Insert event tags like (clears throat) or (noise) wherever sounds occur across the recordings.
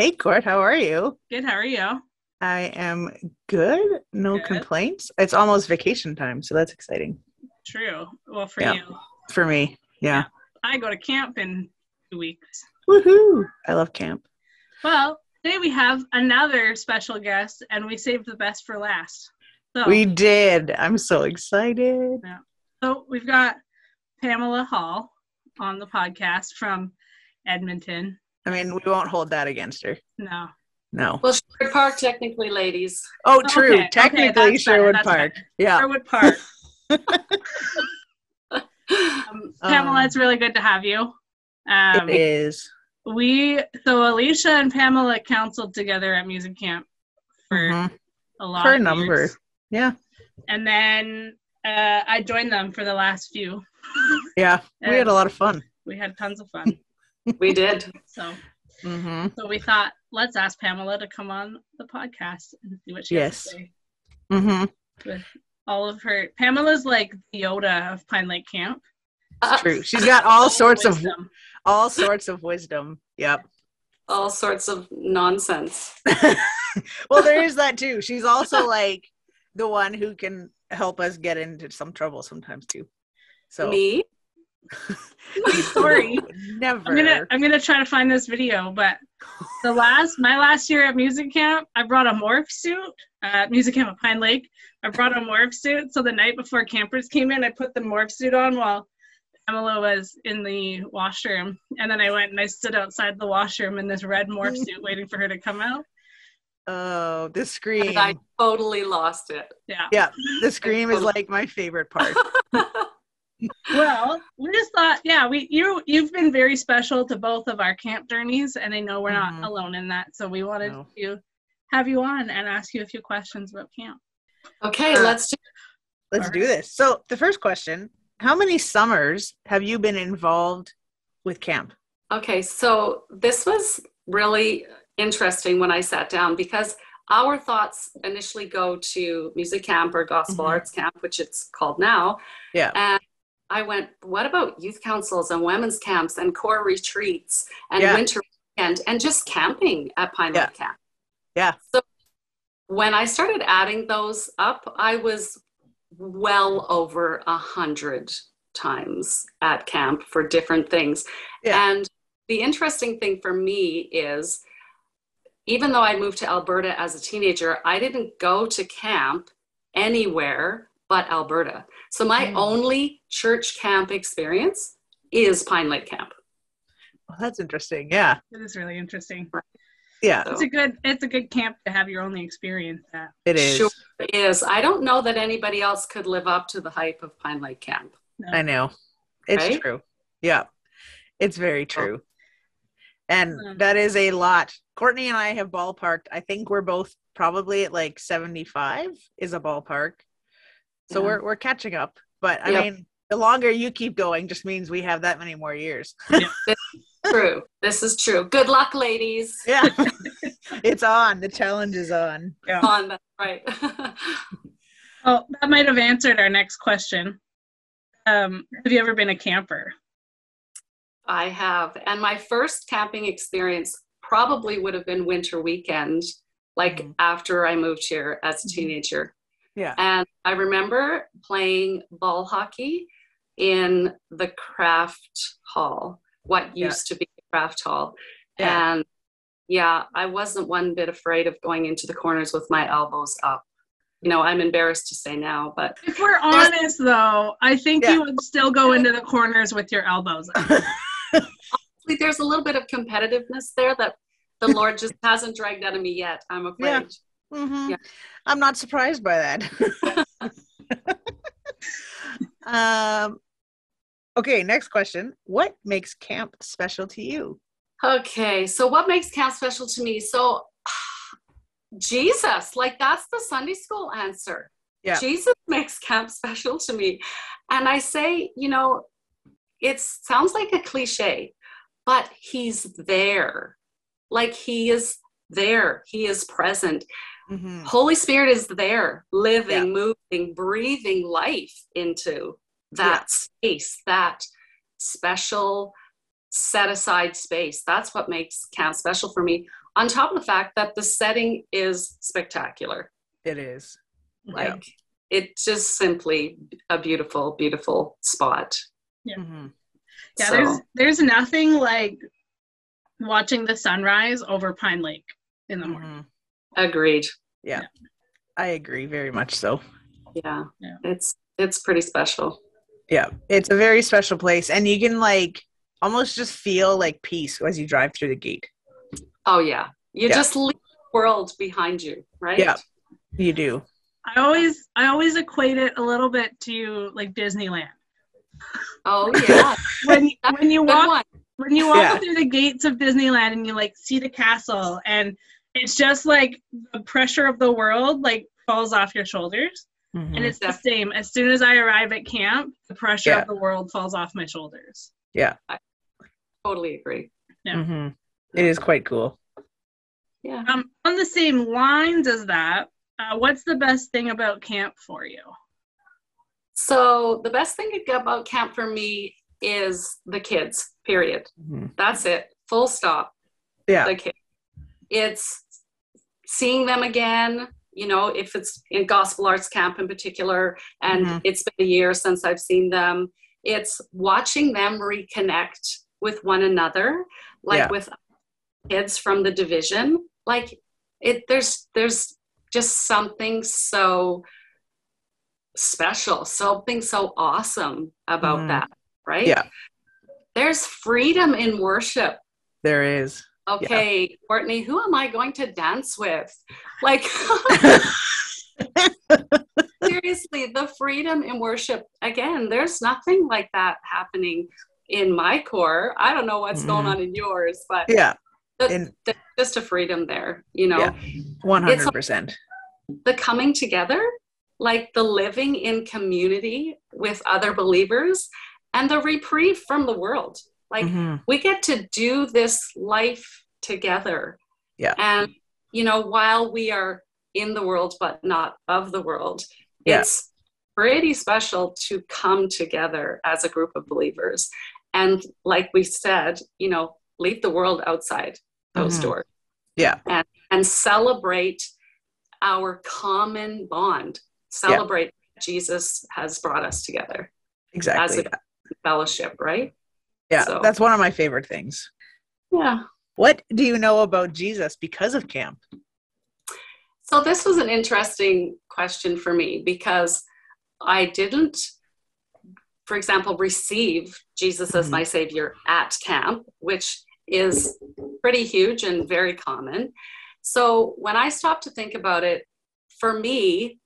Hey, Court, how are you? Good. How are you? I am good. No Good. complaints. It's almost vacation time, so that's exciting True. Well, for Yeah. you, for me. Yeah. I go to camp in two weeks. Woohoo! I love camp. Well, today we have another special guest, and we saved the best for last. So, We did. I'm so excited. Yeah. so we've got Pamela Hall on the podcast from Edmonton. I mean, we won't hold that against her. No. No. Well, Sherwood Park, technically, ladies. Oh, true. okay, okay, Technically, better, Sherwood Park. Yeah. Sherwood Park. (laughs) Um, Pamela, it's really good to have you. Um, it is. we so Alicia and Pamela counseled together at music camp for Mhm. a lot For a number. years. Yeah. and then uh, I joined them for the last few. Yeah. We had a lot of fun. We had tons of fun. We did. (laughs) so hmm so we thought let's ask Pamela to come on the podcast and see what she has Yes. to say. hmm With all of her Pamela's like the Yoda of Pine Lake Camp. Uh, True. (laughs) She's got all sorts of all sorts of wisdom. Yep. all sorts of nonsense. (laughs) well, there is that too. She's also like the one who can help us get into some trouble sometimes too. So Me? Sorry. (laughs) never. I'm gonna I'm gonna try to find this video, but the last my last year at music camp, I brought a morph suit at music camp at Pine Lake. I brought a morph suit, so the night before campers came in, I put the morph suit on while Pamela was in the washroom, and then I went and I stood outside the washroom in this red morph (laughs) suit, waiting for her to come out. oh, the scream. And I totally lost it. Yeah. yeah, the scream is like my favorite part. (laughs) Well, we just thought, yeah, we you you've been very special to both of our camp journeys, and I know we're not alone in that. So we wanted No. to have you on and ask you a few questions about camp. okay, Uh, let's do Let's All do this. So, the first question: How many summers have you been involved with camp? Okay, so this was really interesting when I sat down because our thoughts initially go to music camp or gospel Mhm. arts camp, which it's called now. Yeah. And I went, what about youth councils and women's camps and corps retreats and Yeah. winter weekend and just camping at Pine Yeah. Lake Camp? Yeah. So when I started adding those up, I was well over a hundred times at camp for different things. Yeah. And the interesting thing for me is even though I moved to Alberta as a teenager, I didn't go to camp anywhere but Alberta. So my Mm. only church camp experience is Pine Lake Camp. Well, that's interesting. Yeah, It is really interesting. yeah, So It's a good it's a good camp to have your only experience at. it is. Sure is. I don't know that anybody else could live up to the hype of Pine Lake Camp. I know. It's Right? true. Yeah. It's very true. And Mm. that is a lot. Courtney and I have ballparked. I think we're both probably at like 75 is a ballpark. So Yeah. we're we're catching up. But I Yep. mean, the longer you keep going just means we have that many more years. (laughs) True. this is true. Good luck, ladies. yeah. (laughs) it's on. The challenge is on. Yeah. On that, right. (laughs) Oh, that might have answered our next question. Um, have you ever been a camper? I have. And my first camping experience probably would have been winter weekend, like Mhm. after I moved here as a Mhm. teenager. Yeah. And I remember playing ball hockey in the craft hall, what Yeah. used to be the craft hall. Yeah. And yeah, I wasn't one bit afraid of going into the corners with my elbows up. You know, I'm embarrassed to say now, but If we're honest though, I think Yeah. you would still go into the corners with your elbows up. (laughs) there's a little bit of competitiveness there that the Lord just hasn't dragged out of me yet, I'm afraid. Mhm. Yeah. I'm not surprised by that. (laughs) um, okay, next question. What makes camp special to you? Okay, so what makes camp special to me? So, (sighs) Jesus, like that's the Sunday school answer. Yeah. Jesus makes camp special to me. And I say, you know, it sounds like a cliche, but he's there. Like he is there, he is present. Mhm. Holy Spirit is there, living, moving, breathing life into that space, that special set aside space. That's what makes camp special for me. On top of the fact that the setting is spectacular. It is. Like it's just simply a beautiful, beautiful spot. hmm Yeah, So, there's there's nothing like watching the sunrise over Pine Lake in the morning. hmm agreed. Yeah. I agree very much so. Yeah. Yeah. It's it's pretty special. Yeah, it's a very special place, and you can like almost just feel like peace as you drive through the gate. Oh yeah. You Yeah. just leave the world behind you, right? Yeah. You do. I always I always equate it a little bit to like Disneyland. Oh (laughs) yeah. When when you walk one. when you walk Yeah. through the gates of Disneyland and you like see the castle and it's just like the pressure of the world like falls off your shoulders Mhm. and it's the same as soon as I arrive at camp the pressure Yeah. of the world falls off my shoulders. Yeah. I totally agree. Yeah. Mhm. It is quite cool. Yeah. Um, on the same lines as that, uh, what's the best thing about camp for you? So the best thing about camp for me is the kids, period. Mhm. That's it. Full stop. Yeah. The kids. It's seeing them again, you know, if it's in gospel arts camp in particular, and Mhm. it's been a year since I've seen them. It's watching them reconnect with one another, like Yeah. with kids from the division. Like it there's there's just something so special, something so awesome about Mhm. that, right? Yeah. There's freedom in worship. There is. Okay, Courtney, who am I going to dance with? Like, (laughs) seriously, the freedom in worship, again, there's nothing like that happening in my corps. I don't know what's going Mhm. on in yours, but yeah, the- in- there's just a freedom there, you know? Yeah. one hundred percent. the coming together, like the living in community with other believers, and the reprieve from the world. Like Mhm. we get to do this life together. Yeah. And, you know, while we are in the world but not of the world, Yeah. it's pretty special to come together as a group of believers. And like we said, you know, leave the world outside those Mhm. doors Yeah. and celebrate our common bond. Celebrate Jesus has brought us together. Exactly. As a- Fellowship, right? Yeah, so- that's one of my favorite things. Yeah. What do you know about Jesus because of camp? So this was an interesting question for me because I didn't, for example, receive Jesus as Mhm. my savior at camp, which is pretty huge and very common. So when I stopped to think about it, for me,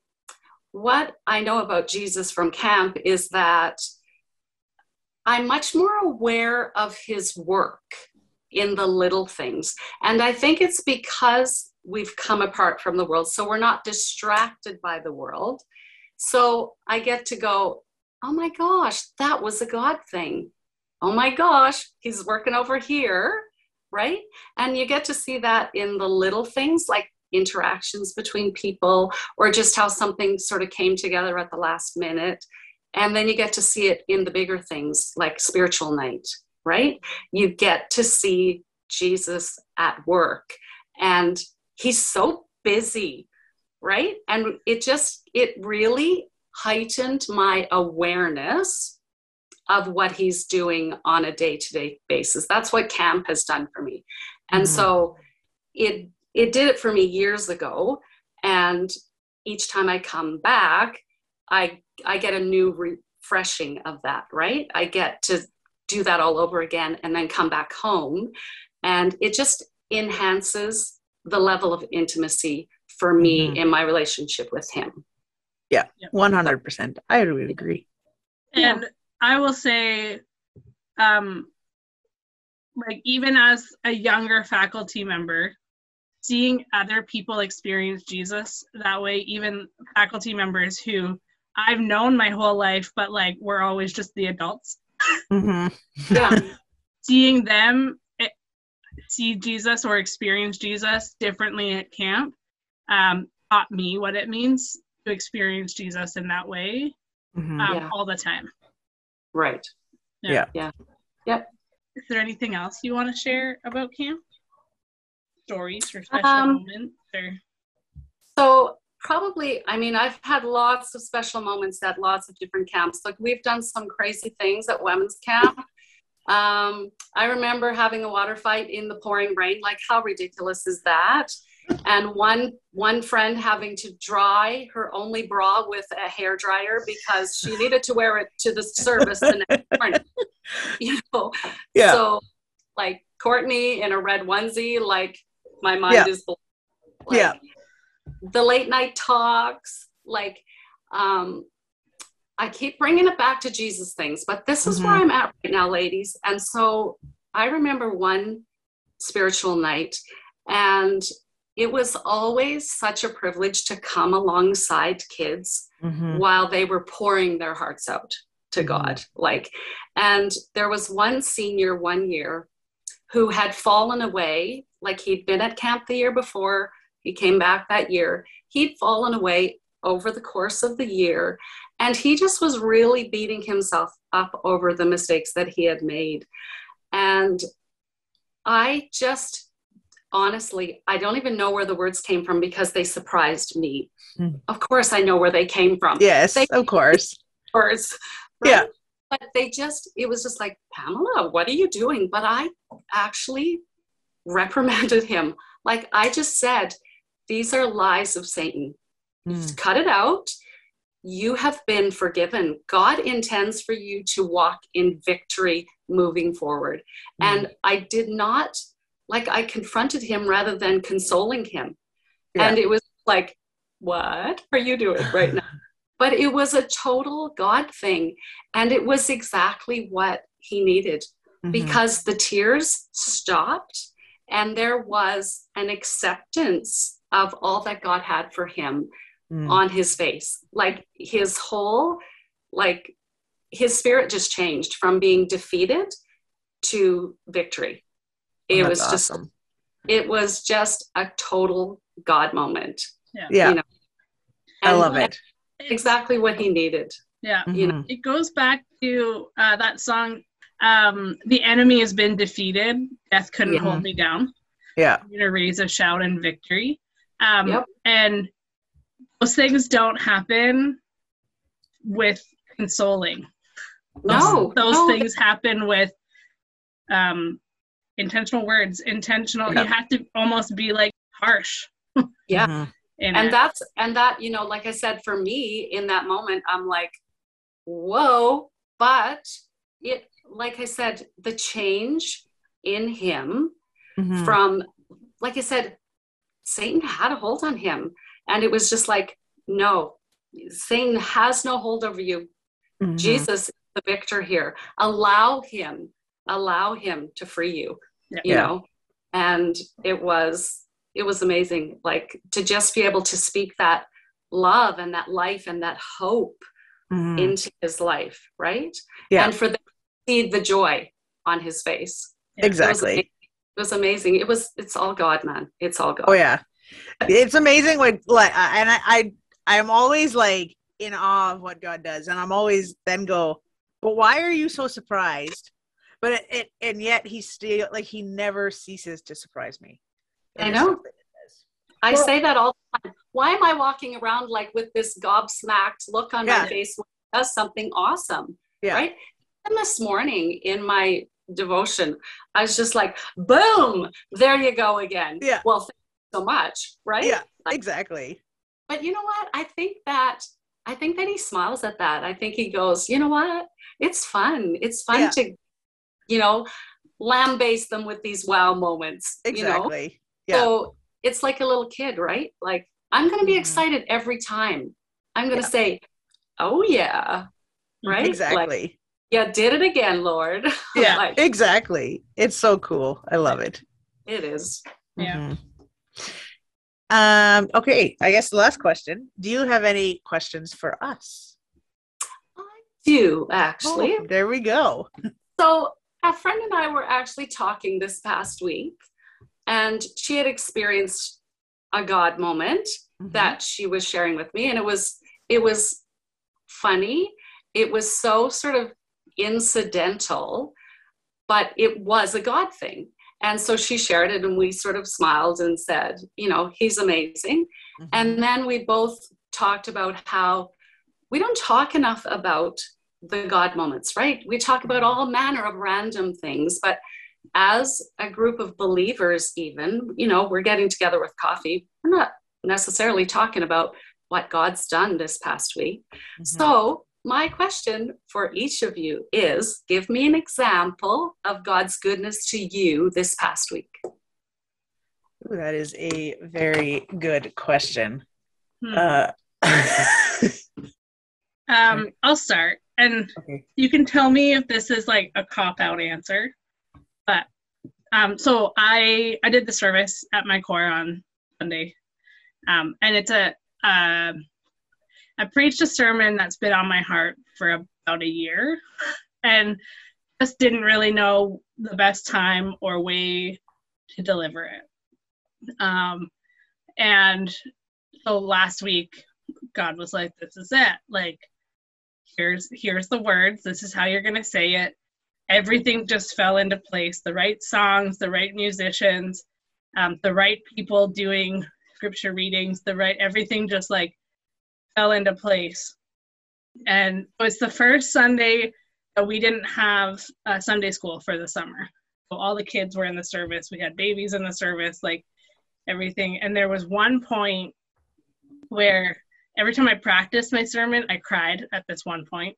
what I know about Jesus from camp is that I'm much more aware of his work in the little things. And I think it's because we've come apart from the world. So we're not distracted by the world. So I get to go, oh my gosh, that was a God thing. Oh my gosh, he's working over here, right? And you get to see that in the little things like interactions between people or just how something sort of came together at the last minute. And then you get to see it in the bigger things like spiritual night, right? You get to see Jesus at work and he's so busy, right? And it just, it really heightened my awareness of what he's doing on a day to day basis. That's what camp has done for me. And Mhm. so it, it did it for me years ago. And each time I come back, I, I get a new refreshing of that, right? I get to do that all over again and then come back home. And it just enhances the level of intimacy for me Mhm. in my relationship with him. Yeah, One hundred percent. I would agree. Yeah. And I will say, um, like even as a younger faculty member, seeing other people experience Jesus that way, even faculty members who I've known my whole life, but like we're always just the adults, hmm Yeah. (laughs) seeing them eh, see Jesus or experience Jesus differently at camp um, taught me what it means to experience Jesus in that way hmm um, Yeah. all the time. right. Yeah. Yeah. Yep. is there anything else you want to share about camp? Stories or special Um, moments or So probably, I mean, I've had lots of special moments at lots of different camps. Like we've done some crazy things at women's camp. Um, I remember having a water fight in the pouring rain. Like, how ridiculous is that? And one one friend having to dry her only bra with a hair dryer because she needed to wear it to the service the next (laughs) morning. (laughs) You know, Yeah. so like Courtney in a red onesie, like my mind Yeah. is blown. Like, Yeah. The late night talks, like, um, I keep bringing it back to Jesus things, but this is where Mhm. I'm at right now, ladies. And so I remember one spiritual night, and it was always such a privilege to come alongside kids Mhm. while they were pouring their hearts out to Mhm. God. Like, and there was one senior one year who had fallen away. Like, he'd been at camp the year before, he came back that year. He'd fallen away over the course of the year, and he just was really beating himself up over the mistakes that he had made. And I just honestly, I don't even know where the words came from because they surprised me. Hmm. Of course, I know where they came from. Yes, They- of course. (laughs) Words, Yeah. But they just, it was just like, Pamela, what are you doing? But I actually reprimanded him. Like I just said, these are lies of Satan. Mm. Cut it out. You have been forgiven. God intends for you to walk in victory moving forward. And I did not, like, I confronted him rather than consoling him. Yeah. And it was like, what are you doing right (laughs) now? but it was a total God thing. And it was exactly what he needed Mhm. because the tears stopped and there was an acceptance of all that God had for him Mm. on his face. Like his whole, like his spirit just changed from being defeated to victory. Oh, It that's was just, awesome. it was just a total God moment. Yeah, you know, I love it. Exactly what he needed. yeah. you know. It goes back to uh, that song, um, The Enemy Has Been Defeated. Death couldn't Yeah. hold me down. Yeah. I'm gonna raise a shout in victory. Um, Yep. And those things don't happen with consoling. Those, No, those no. things happen with um, intentional words. Intentional. Yeah. You have to almost be like harsh. Yeah. Mhm. And it. that's and that you know like i said for me in that moment i'm like whoa but it like i said the change in him Mhm. from like i said satan had a hold on him and it was just like no satan has no hold over you Mhm. jesus is the victor here allow him allow him to free you Yeah. you know and it was it was amazing like to just be able to speak that love and that life and that hope Mhm. into his life right Yeah. and for them to see the joy on his face Yeah. it was, exactly. Amazing. it was amazing it was it's all god man it's all god Oh yeah, it's amazing what like, I- and I, I I'm always like in awe of what God does, and I'm always then go, but why are you so surprised? But it, it and yet he still like he never ceases to surprise me. I know. stuff that he does. I Well- say that all the time. Why am I walking around like with this gobsmacked look on Yeah. my face when he does something awesome? Yeah. Right? And this morning in my devotion, I was just like, boom, there you go again. Yeah. Well, thank you so much. Right? Yeah, Like, exactly. but you know what? I think that I think that he smiles at that. I think he goes, you know what? It's fun. It's fun Yeah. to, you know, lambaste them with these wow moments. You know? Exactly. Yeah. So it's like a little kid, right? Like I'm going to be Mhm. excited every time. I'm going to Yeah. say, "Oh yeah," right? Like, Exactly. Yeah, did it again, Lord. (laughs) yeah. like, exactly. It's so cool. I love it. it is. Yeah. Mhm. Um, okay, I guess the last question. Do you have any questions for us? I do actually. Oh, there we go. (laughs) So a friend and I were actually talking this past week, and she had experienced a God moment Mhm. that she was sharing with me, and it was it was funny. It was so sort of incidental, but it was a God thing. And so she shared it, and we sort of smiled and said, you know, he's amazing. Mm-hmm. And then we both talked about how we don't talk enough about the God moments, right? We talk about all manner of random things, but as a group of believers, even, you know, we're getting together with coffee. We're not necessarily talking about what God's done this past week. Mm-hmm. So, my question for each of you is give me an example of God's goodness to you this past week. Ooh, that is a very good question. Hmm. Uh, (laughs) um, I'll start, and okay. you can tell me if this is like a cop out answer. But um, so I I did the service at my corps on Sunday, um, and it's a uh, I preached a sermon that's been on my heart for about a year, and just didn't really know the best time or way to deliver it. Um, and so last week, God was like, "This is it. Like, here's here's the words. This is how you're gonna say it." Everything just fell into place. The right songs, the right musicians, um, the right people doing scripture readings, the right everything just like fell into place. And it was the first Sunday that we didn't have a Sunday school for the summer. So all the kids were in the service. We had babies in the service, like everything. And there was one point where every time I practiced my sermon, I cried at this one point.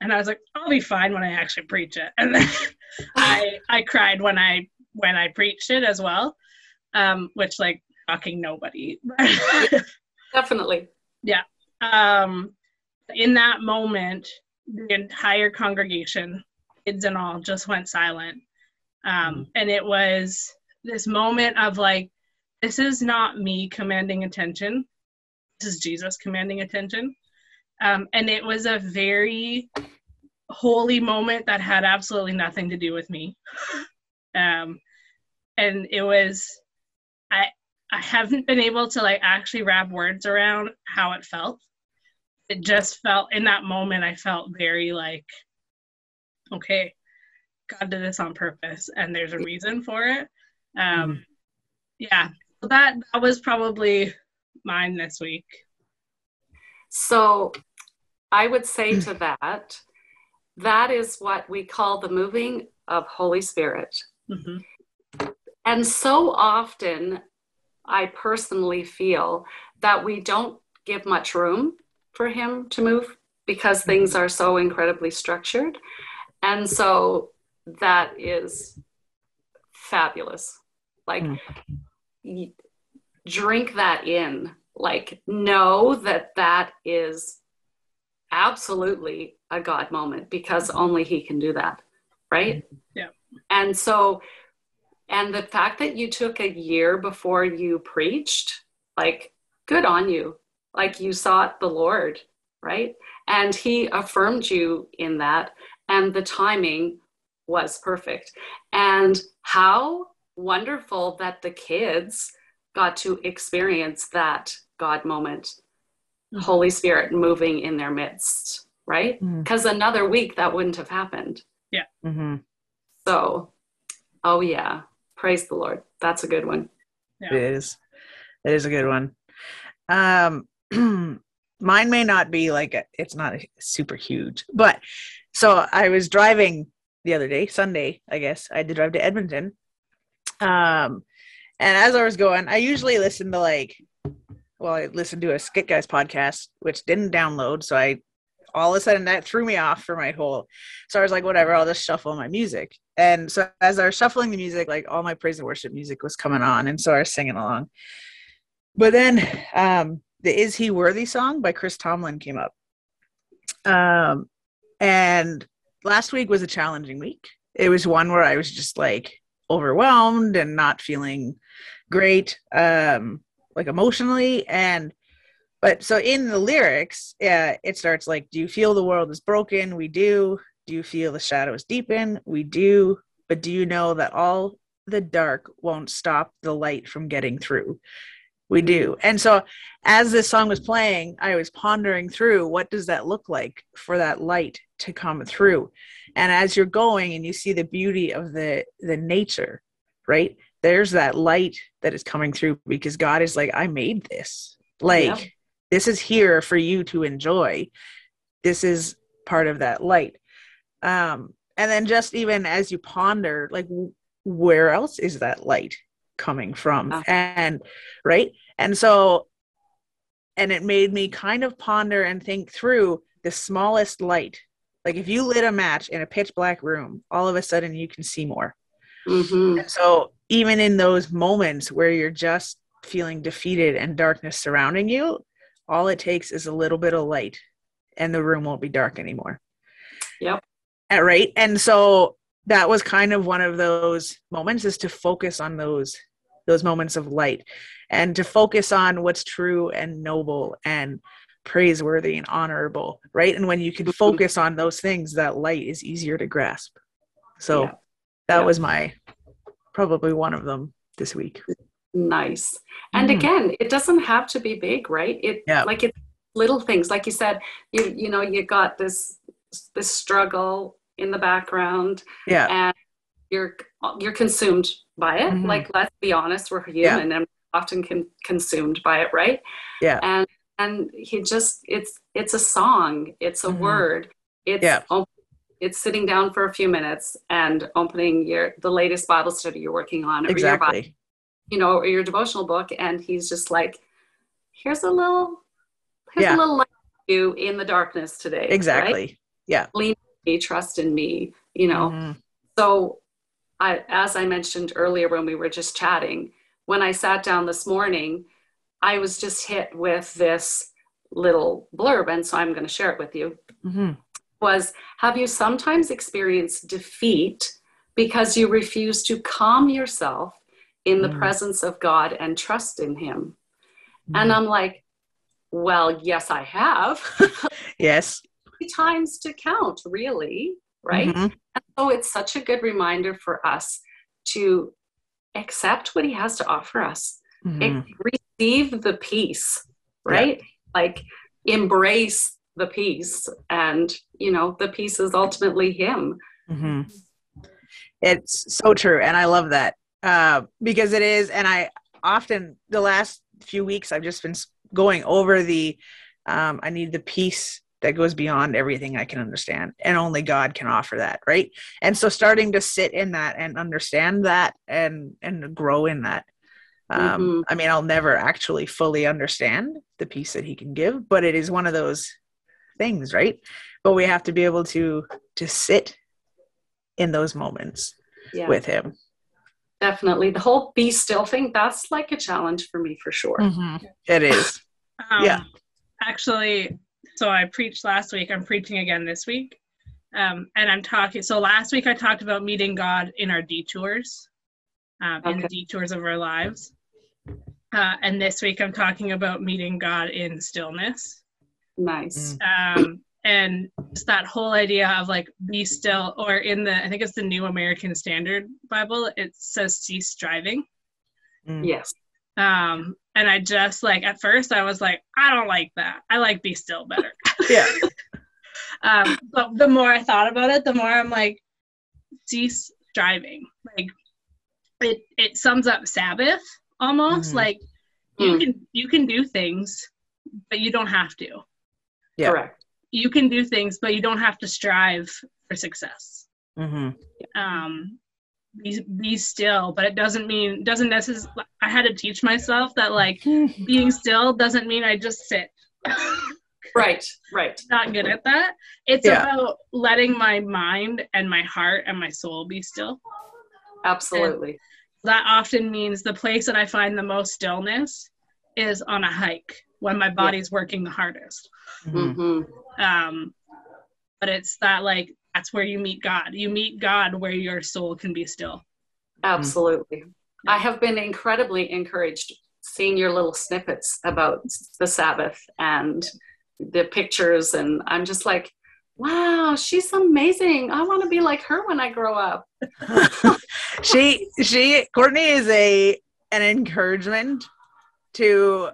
And I was like, I'll be fine when I actually preach it. And then (laughs) I I cried when I when I preached it as well. Um, which like shocking nobody. (laughs) Definitely. Yeah. Um, in that moment, the entire congregation, kids and all, just went silent. Um, mm-hmm. and it was this moment of like, this is not me commanding attention. This is Jesus commanding attention. Um, and it was a very holy moment that had absolutely nothing to do with me. (laughs) Um, and it was, I, I haven't been able to like actually wrap words around how it felt. It just felt in that moment I felt very like okay, God did this on purpose and there's a reason for it. Um mm. yeah. So that that was probably mine this week. So I would say to (clears throat) that that is what we call the moving of Holy Spirit. Mm-hmm. And so often I personally feel that we don't give much room for him to move because mm-hmm. things are so incredibly structured. And so that is fabulous. Like, mm. drink that in. Like, know that that is absolutely a God moment because only He can do that. Right? Yeah. And so and the fact that you took a year before you preached, like, good on you. Like, you sought the Lord, right? And He affirmed you in that. And the timing was perfect. And how wonderful that the kids got to experience that God moment, mm-hmm. Holy Spirit moving in their midst, right? Because mm-hmm. another week that wouldn't have happened. Yeah. Mm-hmm. So, oh, yeah. Praise the Lord. That's a good one. Yeah. It is. It is a good one. Um, (clears throat) mine may not be like a, it's not a super huge, but so I was driving the other day, Sunday, I guess. I had to drive to Edmonton. Um, and as I was going, I usually listen to like, well, I listened to a Skit Guys podcast, which didn't download, so I all of a sudden that threw me off for my whole so i was like whatever i'll just shuffle my music and so as i was shuffling the music like all my praise and worship music was coming on and so i was singing along but then um the is he worthy song by chris tomlin came up um and last week was a challenging week it was one where i was just like overwhelmed and not feeling great um like emotionally and but so in the lyrics, yeah, it starts like, Do you feel the world is broken? We do. Do you feel the shadows deepen? We do. But do you know that all the dark won't stop the light from getting through? We do. And so as this song was playing, I was pondering through what does that look like for that light to come through? and as you're going and you see the beauty of the the nature right there's that light that is coming through because god is like i made this like Yep. this is here for you to enjoy this is part of that light um and then just even as you ponder like where else is that light coming from Ah. and right and so and it made me kind of ponder and think through the smallest light like if you lit a match in a pitch black room all of a sudden you can see more Mhm. and so even in those moments where you're just feeling defeated and darkness surrounding you all it takes is a little bit of light and the room won't be dark anymore Yep. Uh, right and so that was kind of one of those moments is to focus on those those moments of light and to focus on what's true and noble and praiseworthy and honorable right and when you can Mhm. focus on those things that light is easier to grasp so Yeah. that Yeah. was my probably one of them this week Nice. And Mhm. again, it doesn't have to be big, right? It Yeah. like it little things. Like you said, you you know, you got this this struggle in the background yeah and you're you're consumed by it. Mhm. Like let's be honest, we're Yeah. human and often con- consumed by it, right? yeah And and he just it's it's a song, it's a Mhm. word. It's Yeah. op- it's sitting down for a few minutes and opening your the latest Bible study you're working on or your Bible exactly you know, or your devotional book, and he's just like, "Here's a little, here's Yeah. a little light you in the darkness today." right? Yeah Lean me, trust in me. You know. Mhm. So, I, as I mentioned earlier when we were just chatting, when I sat down this morning, I was just hit with this little blurb, and so I'm going to share it with you. Mhm. Was have you sometimes experienced defeat because you refuse to calm yourself in the Mm. presence of God and trust in Him? And I'm like, well, yes, I have. (laughs) yes Three times to count, really, right? Mhm. And so it's such a good reminder for us to accept what He has to offer us, Mhm. receive the peace, right? Like embrace the peace. And, you know, the peace is ultimately Him. Mhm. It's so true, and I love that uh, because it is. And I often the last few weeks I've just been going over the. Um, I need the peace that goes beyond everything I can understand, and only God can offer that, right? And so, starting to sit in that and understand that, and and grow in that. Um, Mhm. I mean, I'll never actually fully understand the peace that He can give, but it is one of those things, right? But we have to be able to to sit in those moments Yeah, with him. definitely. The whole be still thing, that's like a challenge for me for sure. It is. (laughs) Um, Yeah. Actually, so I preached last week. I'm preaching again this week. Um, and I'm talking. So last week I talked about meeting God in our detours, um, in the detours of our lives. Uh, and this week I'm talking about meeting God in stillness. Nice. Um, and just that whole idea of like be still, or in the, I think it's the New American Standard Bible, it says cease striving. Mm. Yes. Um, and I just like at first I was like, I don't like that. I like be still better. (laughs) Yeah. (laughs) um, but the more I thought about it, the more I'm like, cease striving. Like it it sums up Sabbath almost. Mhm. Like you Mm. can you can do things, but you don't have to. Yeah. Correct. You can do things, but you don't have to strive for success. Mm-hmm. um be, be still but it doesn't mean doesn't necessarily i had to teach myself that like (laughs) being still doesn't mean i just sit Right. Right. (laughs) not good at that it's Yeah. about letting my mind and my heart and my soul be still Absolutely. that often means the place that i find the most stillness is on a hike when my body's working the hardest Mhm. hmm um but it's that like that's where you meet god you meet god where your soul can be still Absolutely. I have been incredibly encouraged seeing your little snippets about the Sabbath and the pictures. And I'm just like, wow, she's amazing. I want to be like her when I grow up. (laughs) (laughs) she she Courtney is a an encouragement to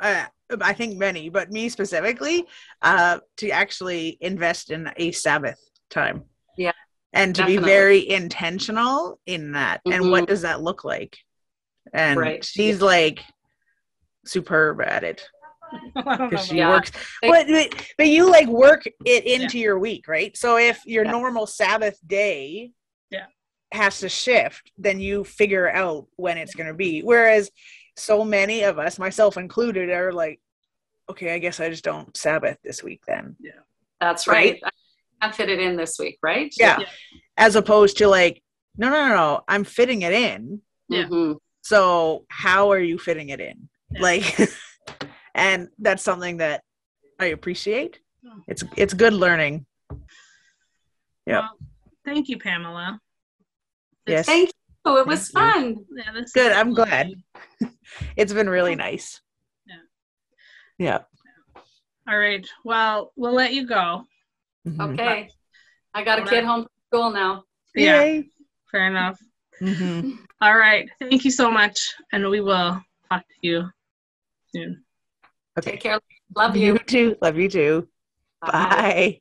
uh, I think many, but me specifically, uh, to actually invest in a Sabbath time. Yeah, and to be very intentional in that and what Mhm. does that look like and Right. she's like superb at it (laughs) I don't know. because she Yeah. works but, but but you like work it into your week right so if your Yeah. normal sabbath day Yeah. has to shift then you figure out when it's going to be whereas so many of us myself included are like okay i guess i just don't sabbath this week then Yeah. That's Right? Right. I can't fit it in this week, right? yeah Yeah. as opposed to like no no no no i'm fitting it in Yeah. Mhm. so how are you fitting it in Yeah. like (laughs) and that's something that i appreciate it's it's good learning Yeah. Well, thank you, Pamela. Yes. Thank you. It was Thank fun. Yeah, this Good, I'm glad. (laughs) it's been really nice Yeah. yeah All right. Well, we'll let you go. Mhm. Okay. I got a kid home from school now. Yeah, Yay. fair enough. Mhm. (laughs) All right. Thank you so much. And we will talk to you soon. okay Take care. Love you you. too love you too bye